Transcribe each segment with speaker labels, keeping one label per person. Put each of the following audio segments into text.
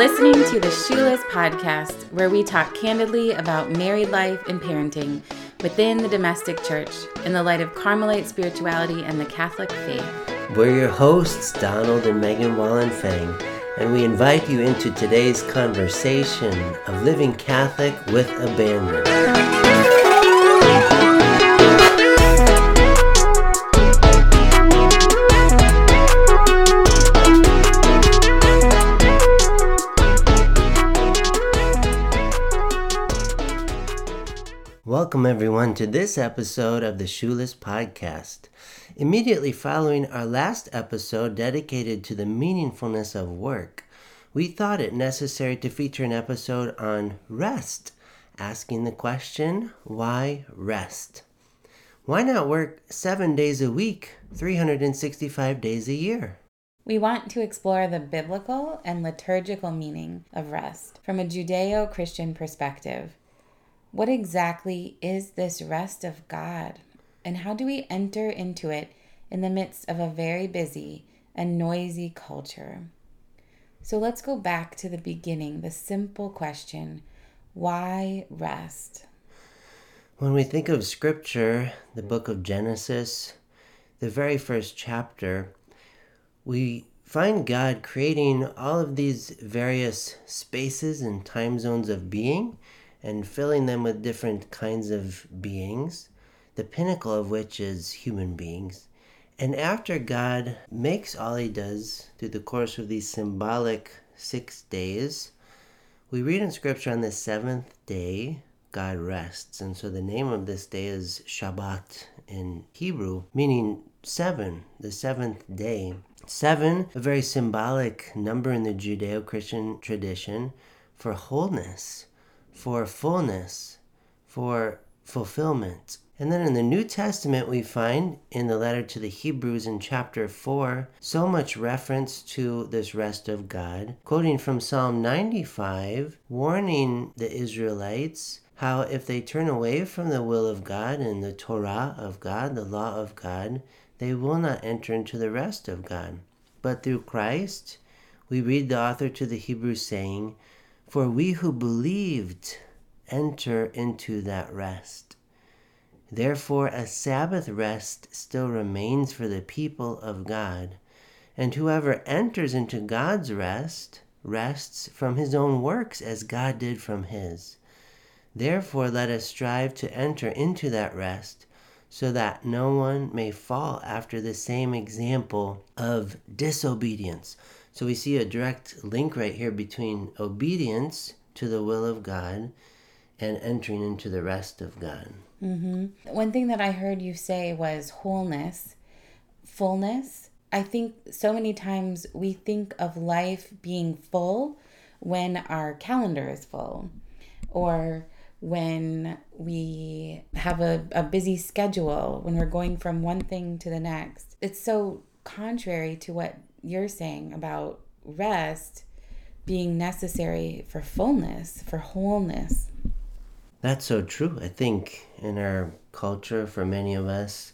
Speaker 1: Listening to the Shoeless Podcast, where we talk candidly about married life and parenting within the domestic church in the light of Carmelite spirituality and the Catholic faith.
Speaker 2: We're your hosts, Donald and Megan Wallenfang, and we invite you into today's conversation of living Catholic with abandon. Welcome, everyone, to this episode of the Shoeless Podcast. Immediately following our last episode dedicated to the meaningfulness of work, we thought it necessary to feature an episode on rest, asking the question why rest? Why not work seven days a week, 365 days a year?
Speaker 1: We want to explore the biblical and liturgical meaning of rest from a Judeo Christian perspective. What exactly is this rest of God? And how do we enter into it in the midst of a very busy and noisy culture? So let's go back to the beginning, the simple question why rest?
Speaker 2: When we think of Scripture, the book of Genesis, the very first chapter, we find God creating all of these various spaces and time zones of being and filling them with different kinds of beings, the pinnacle of which is human beings. And after God makes all he does through the course of these symbolic six days, we read in Scripture on the seventh day, God rests. And so the name of this day is Shabbat in Hebrew, meaning seven, the seventh day. Seven, a very symbolic number in the Judeo Christian tradition for wholeness for fullness, for fulfillment. And then in the New Testament, we find in the letter to the Hebrews in chapter 4 so much reference to this rest of God, quoting from Psalm 95, warning the Israelites how if they turn away from the will of God and the Torah of God, the law of God, they will not enter into the rest of God. But through Christ, we read the author to the Hebrews saying, for we who believed enter into that rest. Therefore, a Sabbath rest still remains for the people of God, and whoever enters into God's rest rests from his own works as God did from his. Therefore, let us strive to enter into that rest so that no one may fall after the same example of disobedience. So we see a direct link right here between obedience to the will of God and entering into the rest of God.
Speaker 1: Mm-hmm. One thing that I heard you say was wholeness, fullness. I think so many times we think of life being full when our calendar is full or when we have a, a busy schedule, when we're going from one thing to the next. It's so contrary to what you're saying about rest being necessary for fullness, for wholeness.
Speaker 2: That's so true. I think in our culture, for many of us,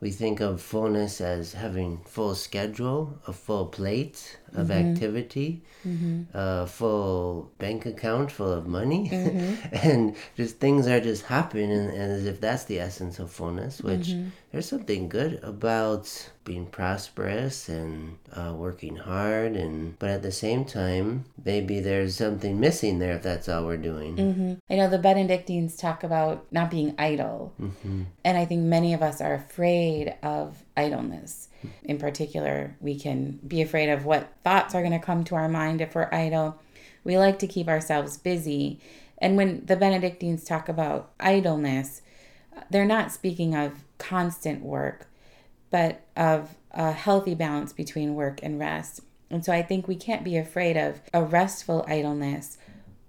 Speaker 2: we think of fullness as having full schedule, a full plate of mm-hmm. activity, mm-hmm. a full bank account full of money, mm-hmm. and just things are just happening, and, and, as if that's the essence of fullness. Which mm-hmm. There's something good about being prosperous and uh, working hard, and but at the same time, maybe there's something missing there if that's all we're doing.
Speaker 1: Mm-hmm. I know the Benedictines talk about not being idle, mm-hmm. and I think many of us are afraid of idleness. In particular, we can be afraid of what thoughts are going to come to our mind if we're idle. We like to keep ourselves busy. And when the Benedictines talk about idleness, they're not speaking of constant work, but of a healthy balance between work and rest. And so I think we can't be afraid of a restful idleness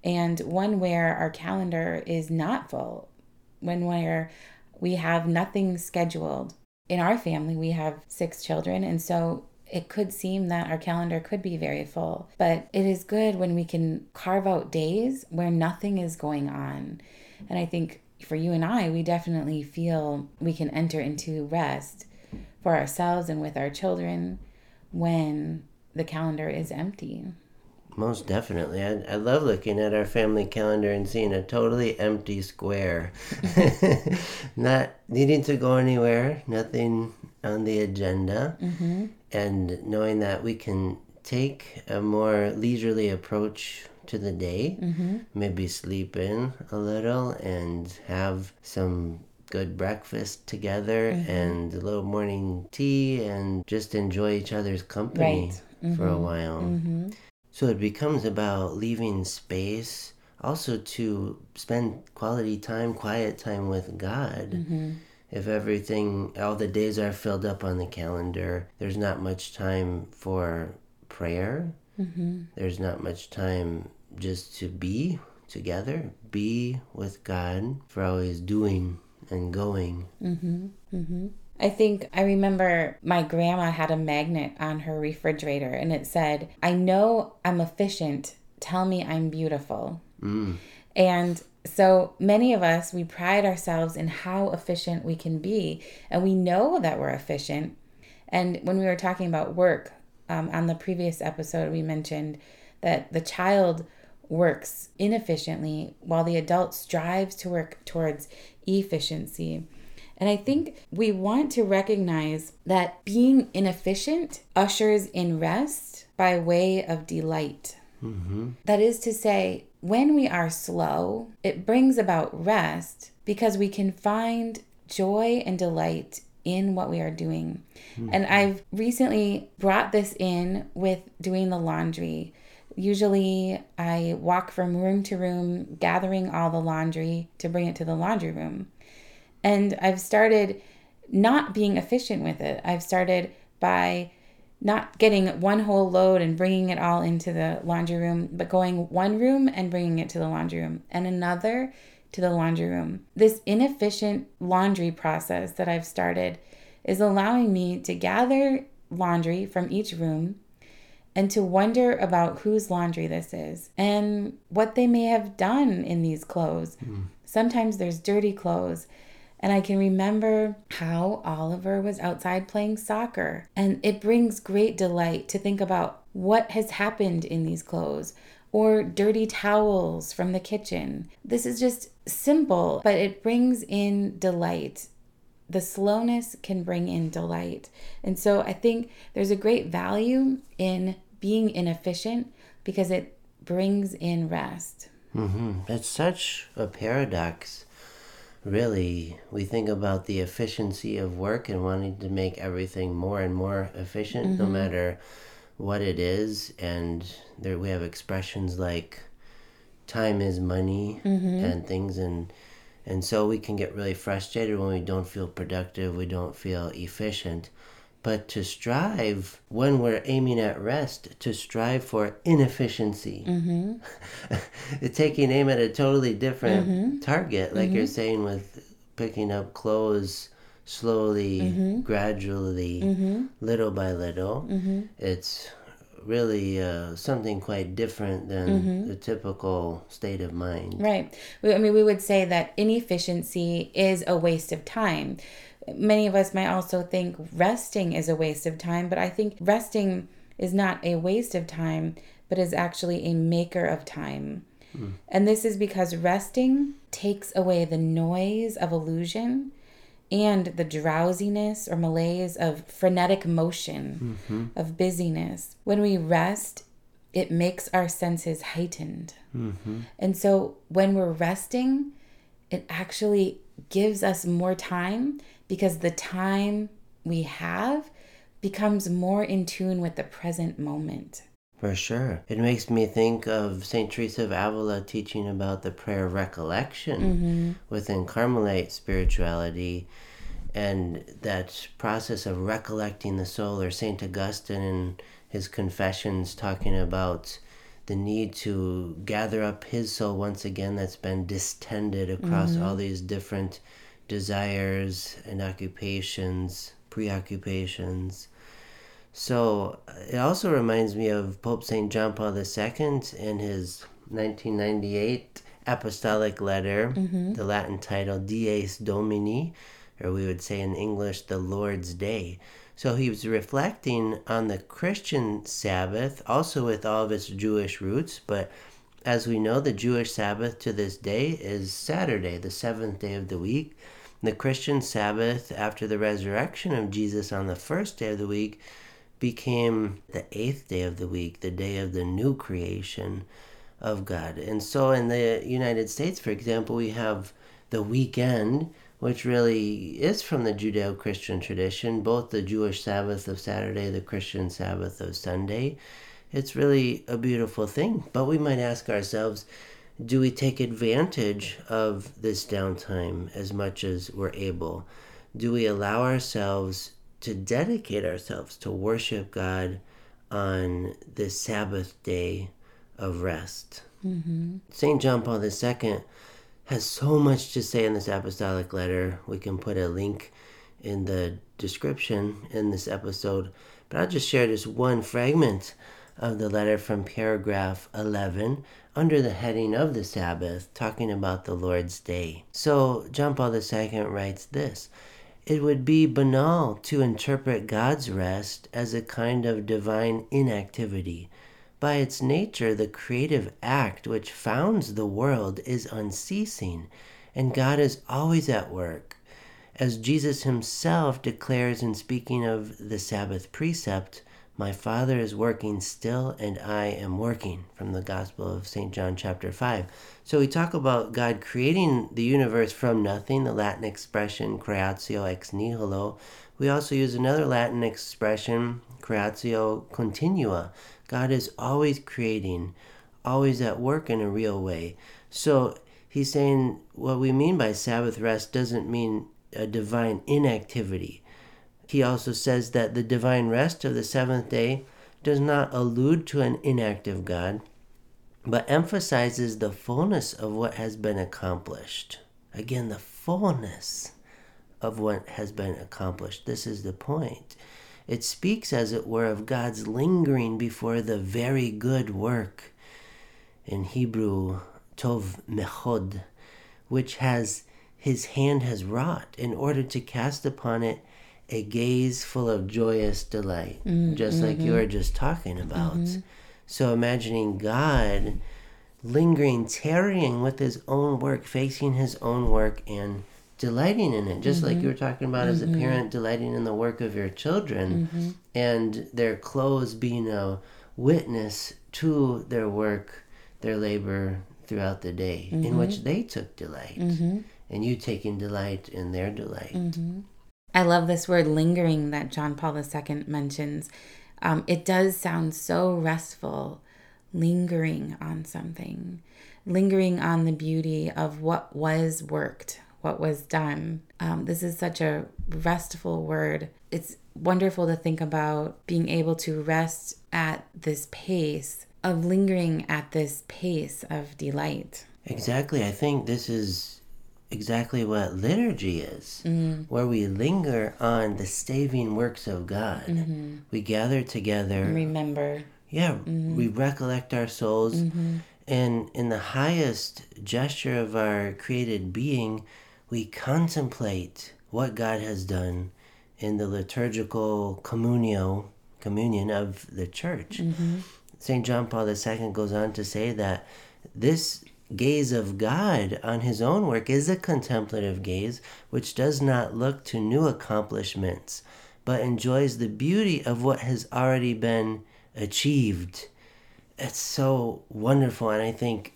Speaker 1: and one where our calendar is not full, when where we have nothing scheduled in our family, we have six children. And so it could seem that our calendar could be very full, but it is good when we can carve out days where nothing is going on. And I think for you and I, we definitely feel we can enter into rest for ourselves and with our children when the calendar is empty.
Speaker 2: Most definitely. I, I love looking at our family calendar and seeing a totally empty square. Not needing to go anywhere, nothing on the agenda,
Speaker 1: Mm-hmm.
Speaker 2: and knowing that we can take a more leisurely approach to the day,
Speaker 1: Mm-hmm.
Speaker 2: maybe sleep in a little and have some good breakfast together
Speaker 1: Mm-hmm.
Speaker 2: and a little morning tea and just enjoy each other's company
Speaker 1: Right.
Speaker 2: for a while.
Speaker 1: Mm-hmm.
Speaker 2: So it becomes about leaving space also to spend quality time, quiet time with God.
Speaker 1: Mm-hmm.
Speaker 2: If everything, all the days are filled up on the calendar, there's not much time for prayer.
Speaker 1: Mm-hmm.
Speaker 2: There's not much time just to be together, be with God for always doing and going.
Speaker 1: Mm-hmm. Mm-hmm. I think I remember my grandma had a magnet on her refrigerator and it said, I know I'm efficient. Tell me I'm beautiful.
Speaker 2: Mm.
Speaker 1: And so many of us, we pride ourselves in how efficient we can be. And we know that we're efficient. And when we were talking about work um, on the previous episode, we mentioned that the child works inefficiently while the adult strives to work towards efficiency. And I think we want to recognize that being inefficient ushers in rest by way of delight.
Speaker 2: Mm-hmm.
Speaker 1: That is to say, when we are slow, it brings about rest because we can find joy and delight in what we are doing. And I've recently brought this in with doing the laundry. Usually, I walk from room to room, gathering all the laundry to bring it to the laundry room. And I've started not being efficient with it. I've started by not getting one whole load and bringing it all into the laundry room, but going one room and bringing it to the laundry room and another to the laundry room. This inefficient laundry process that I've started is allowing me to gather laundry from each room and to wonder about whose laundry this is and what they may have done in these clothes. Hmm. Sometimes there's dirty clothes. And I can remember how Oliver was outside playing soccer. And it brings great delight to think about what has happened in these clothes or dirty towels from the kitchen. This is just simple, but it brings in delight. The slowness can bring in delight. And so I think there's a great value in being inefficient because it brings in rest.
Speaker 2: Mm-hmm. It's such a paradox. Really, we think about the efficiency of work and wanting to make everything more and more efficient, no matter what it is. And there we have expressions like time is money and things and and so we can get really frustrated when we don't feel productive, we don't feel efficient. But to strive when we're aiming at rest, to strive for inefficiency, it's mm-hmm. taking aim at a totally different mm-hmm. target, like you're mm-hmm. saying with picking up clothes slowly, gradually, little by little. It's really uh, something quite different than the typical state of mind.
Speaker 1: Right. We- I mean, we would say that inefficiency is a waste of time. Many of us might also think resting is a waste of time, but I think resting is not a waste of time, but is actually a maker of time. And this is because resting takes away the noise of illusion and the drowsiness or malaise of frenetic motion, mm-hmm. of busyness. When we rest, it makes our senses heightened. Mm-hmm. And so when we're resting, it actually gives us more time because the time we have becomes more in tune with the present moment.
Speaker 2: For sure. It makes me think of St. Teresa of Avila teaching about the prayer of recollection mm-hmm. within Carmelite spirituality and that process of recollecting the soul, or St. Augustine in his Confessions talking about the need to gather up his soul once again that's been distended across mm-hmm. all these different desires and occupations, preoccupations. So it also reminds me of Pope St. John Paul II in his 1998 apostolic letter, mm-hmm. the Latin title Dies Domini, or we would say in English, the Lord's Day, So he was reflecting on the Christian Sabbath, also with all of its Jewish roots. But as we know, the Jewish Sabbath to this day is Saturday, the seventh day of the week. The Christian Sabbath, after the resurrection of Jesus on the first day of the week, became the eighth day of the week, the day of the new creation of God. And so in the United States, for example, we have the weekend, which really is from the Judeo Christian tradition, both the Jewish Sabbath of Saturday, the Christian Sabbath of Sunday. It's really a beautiful thing. But we might ask ourselves, do we take advantage of this downtime as much as we're able? Do we allow ourselves to dedicate ourselves to worship God on this Sabbath day of rest? Mm-hmm. St. John Paul II has so much to say in this apostolic letter. We can put a link in the description in this episode, but I'll just share this one fragment of the letter from paragraph 11 under the heading of the Sabbath, talking about the Lord's Day. So, John Paul II writes this It would be banal to interpret God's rest as a kind of divine inactivity. By its nature, the creative act which founds the world is unceasing, and God is always at work. As Jesus himself declares in speaking of the Sabbath precept, my Father is working still, and I am working, from the Gospel of St. John, chapter 5. So we talk about God creating the universe from nothing, the Latin expression creatio ex nihilo. We also use another Latin expression, creatio continua. God is always creating, always at work in a real way. So he's saying what we mean by Sabbath rest doesn't mean a divine inactivity he also says that the divine rest of the seventh day does not allude to an inactive God, but emphasizes the fullness of what has been accomplished. Again, the fullness of what has been accomplished. This is the point. It speaks, as it were, of God's lingering before the very good work. In Hebrew, tov mechod, which has his hand has wrought in order to cast upon it a gaze full of joyous delight, mm, just mm-hmm. like you were just talking about. Mm-hmm. So imagining God lingering, tarrying with his own work, facing his own work, and delighting in it, just mm-hmm. like you were talking about as a mm-hmm. parent delighting in the work of your children, mm-hmm. and their clothes being a witness to their work, their labor throughout the day, in mm-hmm. which they took delight, and you taking delight in their delight.
Speaker 1: I love this word lingering that John Paul II mentions. Um, it does sound so restful, lingering on something, lingering on the beauty of what was worked, what was done. Um, this is such a restful word. It's wonderful to think about being able to rest at this pace of lingering at this pace of delight.
Speaker 2: Exactly. I think this is exactly what liturgy is, mm-hmm. where we linger on the saving works of God. Mm-hmm. We gather together.
Speaker 1: Remember.
Speaker 2: Yeah, mm-hmm. we recollect our souls. Mm-hmm. And in the highest gesture of our created being, we contemplate what God has done in the liturgical communio, communion of the church. Mm-hmm. St. John Paul II goes on to say that this gaze of God on his own work is a contemplative gaze which does not look to new accomplishments, but enjoys the beauty of what has already been achieved. It's so wonderful, and I think,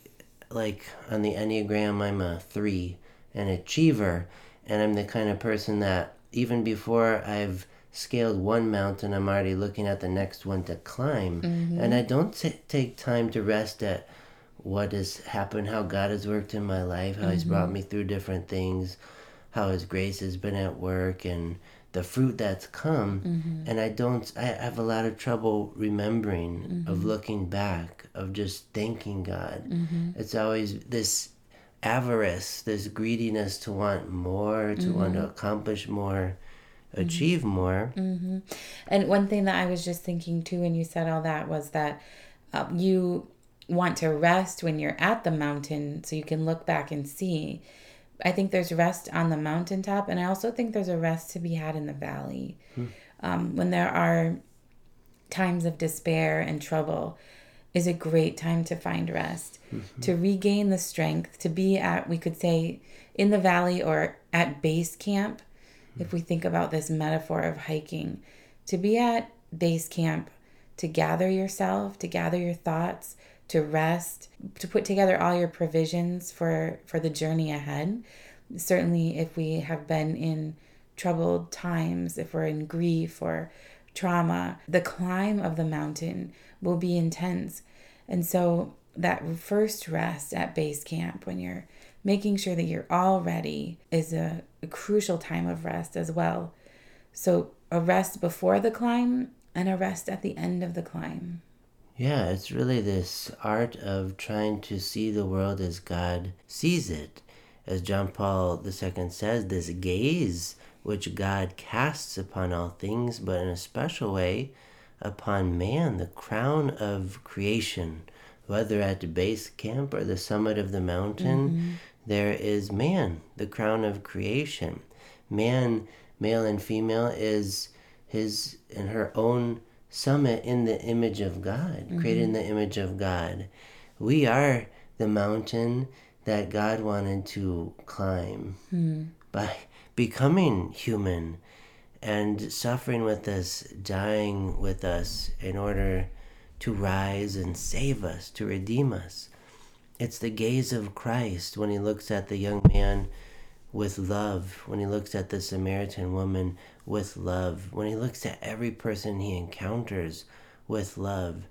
Speaker 2: like on the Enneagram, I'm a three, an achiever, and I'm the kind of person that even before I've scaled one mountain, I'm already looking at the next one to climb. Mm-hmm. And I don't t- take time to rest at what has happened, how God has worked in my life, how mm-hmm. He's brought mm-hmm. me through different things, how His grace has been at work, and the fruit that's come. Mm-hmm. And I don't, I have a lot of trouble remembering, mm-hmm. of looking back, of just thanking God. Mm-hmm. It's always this avarice, this greediness to want more, to want to mm-hmm. accomplish more achieve more.
Speaker 1: Mm-hmm. And one thing that I was just thinking too when you said all that was that uh, you want to rest when you're at the mountain so you can look back and see. I think there's rest on the mountaintop, and I also think there's a rest to be had in the valley. Hmm. um, when there are times of despair and trouble, is a great time to find rest, mm-hmm. to regain the strength, to be at, we could say, in the valley or at base camp, mm-hmm. if we think about this metaphor of hiking, to be at base camp, to gather yourself, to gather your thoughts, to rest, to put together all your provisions for for the journey ahead. Certainly if we have been in troubled times, if we're in grief or trauma, the climb of the mountain will be intense. And so that first rest at base camp when you're making sure that you're all ready is a, a crucial time of rest as well. So a rest before the climb and a rest at the end of the climb.
Speaker 2: Yeah, it's really this art of trying to see the world as God sees it. As John Paul II says, this gaze which God casts upon all things, but in a special way upon man, the crown of creation. Whether at the base camp or the summit of the mountain, mm-hmm. there is man, the crown of creation. Man, male and female, is his and her own summit in the image of God, mm-hmm. created in the image of God. We are the mountain that God wanted to climb mm. by becoming human and suffering with us, dying with us in order to rise and save us, to redeem us. It's the gaze of Christ when he looks at the young man with love, when he looks at the Samaritan woman with love, when he looks at every person he encounters with love.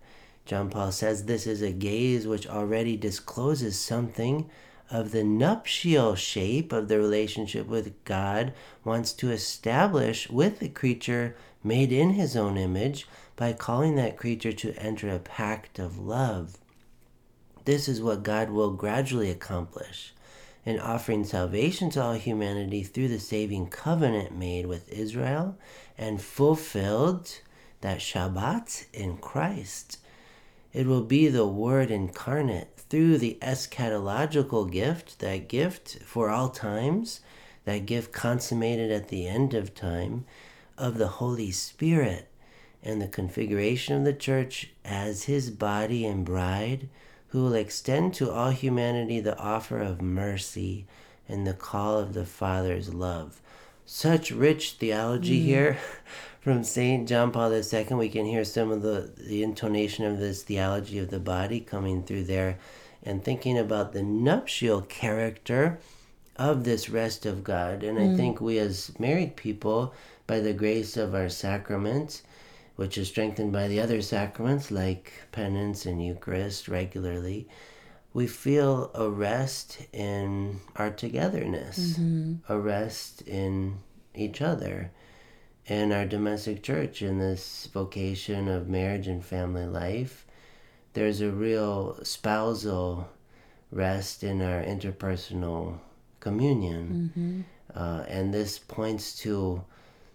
Speaker 2: John Paul says this is a gaze which already discloses something of the nuptial shape of the relationship with God wants to establish with the creature made in his own image by calling that creature to enter a pact of love. This is what God will gradually accomplish and offering salvation to all humanity through the saving covenant made with Israel and fulfilled that Shabbat in Christ. It will be the Word incarnate through the eschatological gift, that gift for all times, that gift consummated at the end of time, of the Holy Spirit and the configuration of the church as his body and bride who will extend to all humanity the offer of mercy and the call of the Father's love. Such rich theology mm. here from St. John Paul II. We can hear some of the, the intonation of this theology of the body coming through there and thinking about the nuptial character of this rest of God. And mm. I think we, as married people, by the grace of our sacraments, which is strengthened by the other sacraments like penance and Eucharist regularly, we feel a rest in our togetherness, mm-hmm. a rest in each other, in our domestic church, in this vocation of marriage and family life. There's a real spousal rest in our interpersonal communion. Mm-hmm. Uh, and this points to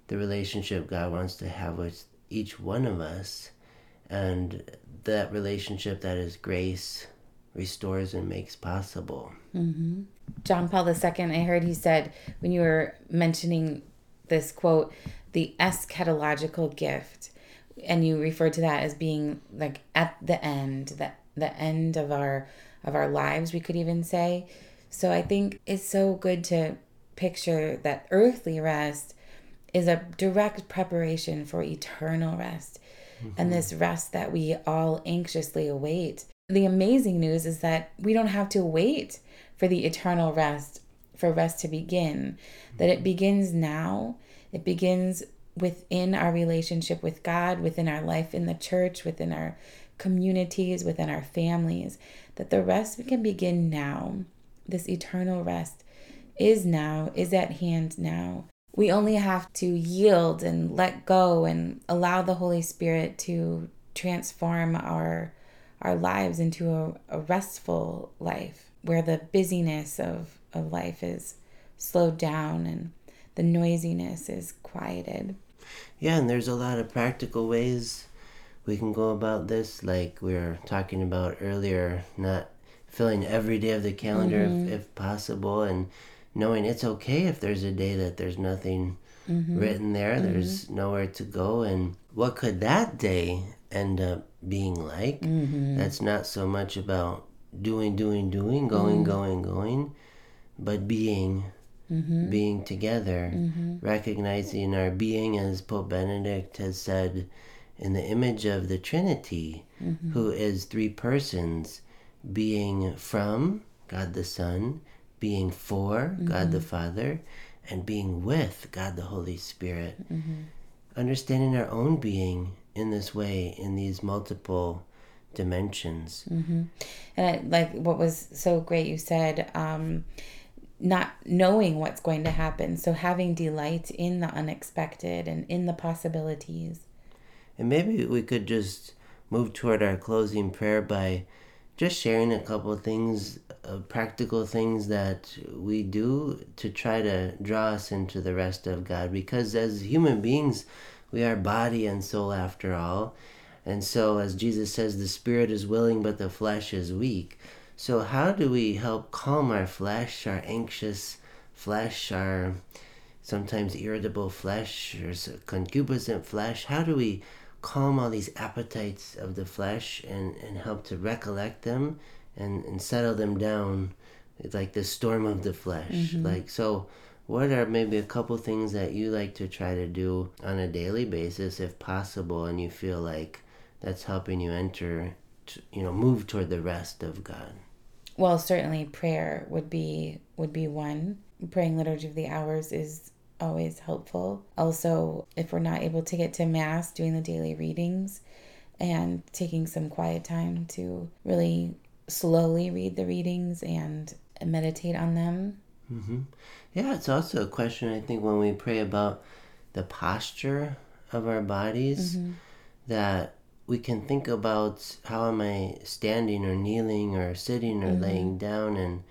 Speaker 2: the relationship God wants to have with each one of us and that relationship that is grace restores and makes possible.
Speaker 1: Mm-hmm. John Paul II, I heard he said when you were mentioning this quote, the eschatological gift, and you referred to that as being like at the end, the, the end of our of our lives, we could even say. So I think it's so good to picture that earthly rest is a direct preparation for eternal rest mm-hmm. and this rest that we all anxiously await. The amazing news is that we don't have to wait for the eternal rest, for rest to begin, that it mm-hmm. begins now. It begins within our relationship with God, within our life in the church, within our communities, within our families, that the rest we can begin now. This eternal rest is now, is at hand now we only have to yield and let go and allow the Holy Spirit to transform our our lives into a, a restful life where the busyness of, of life is slowed down and the noisiness is quieted.
Speaker 2: Yeah, and there's a lot of practical ways we can go about this, like we were talking about earlier, not filling every day of the calendar mm-hmm. if, if possible and knowing it's okay if there's a day that there's nothing mm-hmm. written there. Mm-hmm. There's nowhere to go. And what could that day end up being like? Mm-hmm. That's not so much about doing, doing, doing, going, going, going, but being, being together, recognizing our being, as Pope Benedict has said, in the image of the Trinity, who is three persons, being from God the Son, being for God the mm-hmm. Father, and being with God the Holy Spirit. Mm-hmm. Understanding our own being in this way, in these multiple dimensions. Mm-hmm.
Speaker 1: And I, like what was so great, you said, um, not knowing what's going to happen. So having delight in the unexpected and in the possibilities.
Speaker 2: And maybe we could just move toward our closing prayer by just sharing a couple of things, uh, practical things that we do to try to draw us into the rest of God. Because as human beings, we are body and soul after all. And so, as Jesus says, the spirit is willing, but the flesh is weak. So, how do we help calm our flesh, our anxious flesh, our sometimes irritable flesh, or concupiscent flesh? How do we calm all these appetites of the flesh and, and help to recollect them and, and settle them down? It's like the storm of the flesh. Mm-hmm. Like, so what are maybe a couple things that you like to try to do on a daily basis if possible and you feel like that's helping you enter to, you know move toward the rest of god
Speaker 1: Well, certainly prayer would be would be one. Praying liturgy of the hours is always helpful. Also, if we're not able to get to mass, doing the daily readings and taking some quiet time to really slowly read the readings and meditate on them. Mm-hmm.
Speaker 2: yeah it's also a question i think when we pray about the posture of our bodies mm-hmm. that we can think about how am i standing or kneeling or sitting or mm-hmm. laying down and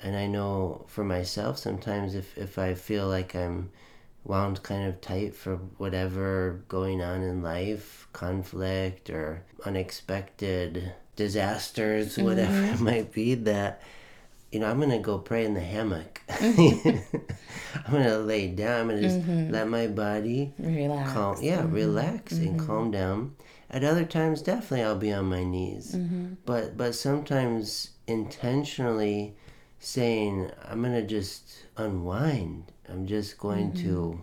Speaker 2: and i know for myself sometimes if if i feel like i'm wound kind of tight for whatever going on in life conflict or unexpected disasters mm-hmm. whatever it might be that you know i'm gonna go pray in the hammock. I'm gonna lay down i'm gonna just mm-hmm. let my body
Speaker 1: Relax.
Speaker 2: calm yeah mm-hmm. relax and calm down. At other times definitely i'll be on my knees. But but sometimes intentionally saying i'm gonna just unwind. I'm just going to mm-hmm.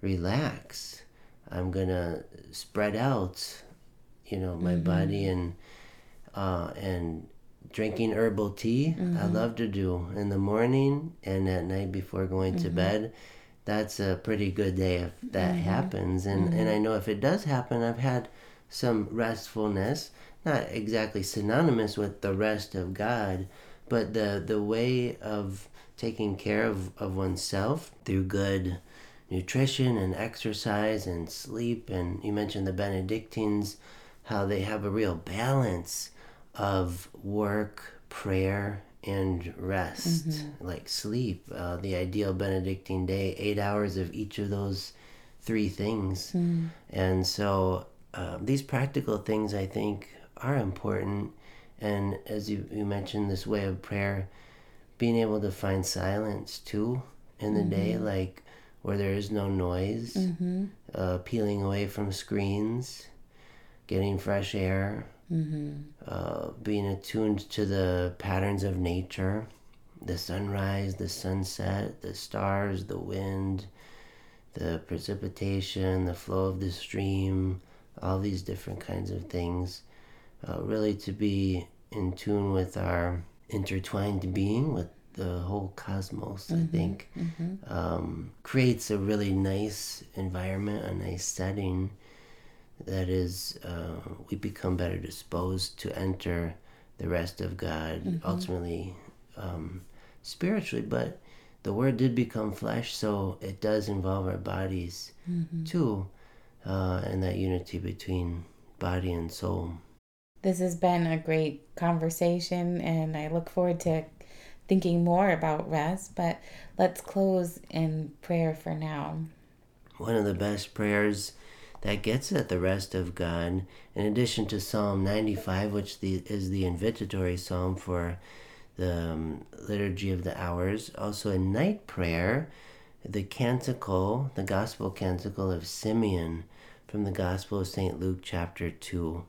Speaker 2: relax. I'm gonna spread out you know my mm-hmm. body and uh and drinking herbal tea. I mm-hmm. love to do in the morning and at night before going to bed. That's a pretty good day if that happens. And and i know if it does happen i've had some restfulness. Not exactly synonymous with the rest of god but the the way of taking care of, of oneself through good nutrition and exercise and sleep and you mentioned the benedictines how they have a real balance of work prayer and rest like sleep. Uh, the ideal benedictine day eight hours of each of those three things. And so uh, these practical things i think are important and as you, you mentioned this way of prayer being able to find silence too in the day like where there is no noise uh, peeling away from screens getting fresh air uh, being attuned to the patterns of nature the sunrise the sunset the stars the wind the precipitation the flow of the stream all these different kinds of things uh, really to be in tune with our intertwined being with the whole cosmos i think. um, creates a really nice environment a nice setting that is uh, we become better disposed to enter the rest of god ultimately um, spiritually but the word did become flesh so it does involve our bodies too uh, and that unity between body and soul
Speaker 1: This has been a great conversation, and I look forward to thinking more about rest. But let's close in prayer for now.
Speaker 2: one of the best prayers that gets at the rest of God, in addition to Psalm 95, which the, is the invitatory psalm for the um, Liturgy of the Hours, also a night prayer the canticle, the gospel canticle of Simeon from the Gospel of St. Luke, chapter 2.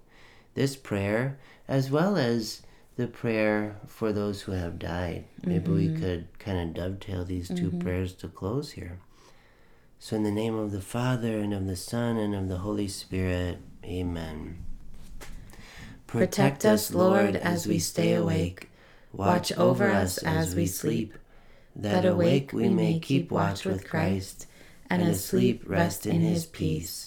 Speaker 2: This prayer, as well as the prayer for those who have died. Maybe we mm-hmm. could kind of dovetail these 2 mm-hmm. prayers to close here. So, in the name of the Father, and of the Son, and of the Holy Spirit, amen.
Speaker 1: Protect us, Lord, as we stay awake. Watch over us as we sleep, that awake we may keep watch with Christ, and asleep rest in his peace.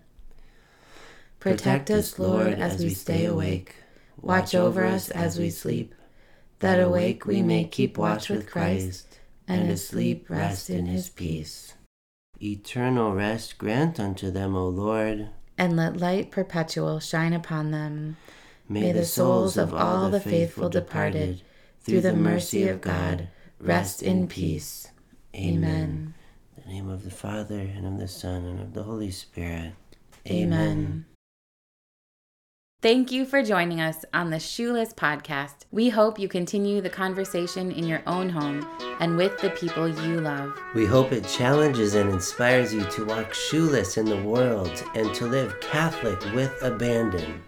Speaker 1: Protect us, Lord, as we stay awake. Watch over us as we sleep, that awake we may keep watch with Christ, and asleep rest in his peace.
Speaker 2: Eternal rest grant unto them, O Lord.
Speaker 1: And let light perpetual shine upon them.
Speaker 2: May,
Speaker 1: the souls of all the faithful departed, through the mercy of God, rest in peace. Amen.
Speaker 2: In the name of the Father, and of the Son, and of the Holy Spirit.
Speaker 1: Amen. Thank you for joining us on the Shoeless Podcast. We hope you continue the conversation in your own home and with the people you love.
Speaker 2: We hope it challenges and inspires you to walk shoeless in the world and to live Catholic with abandon.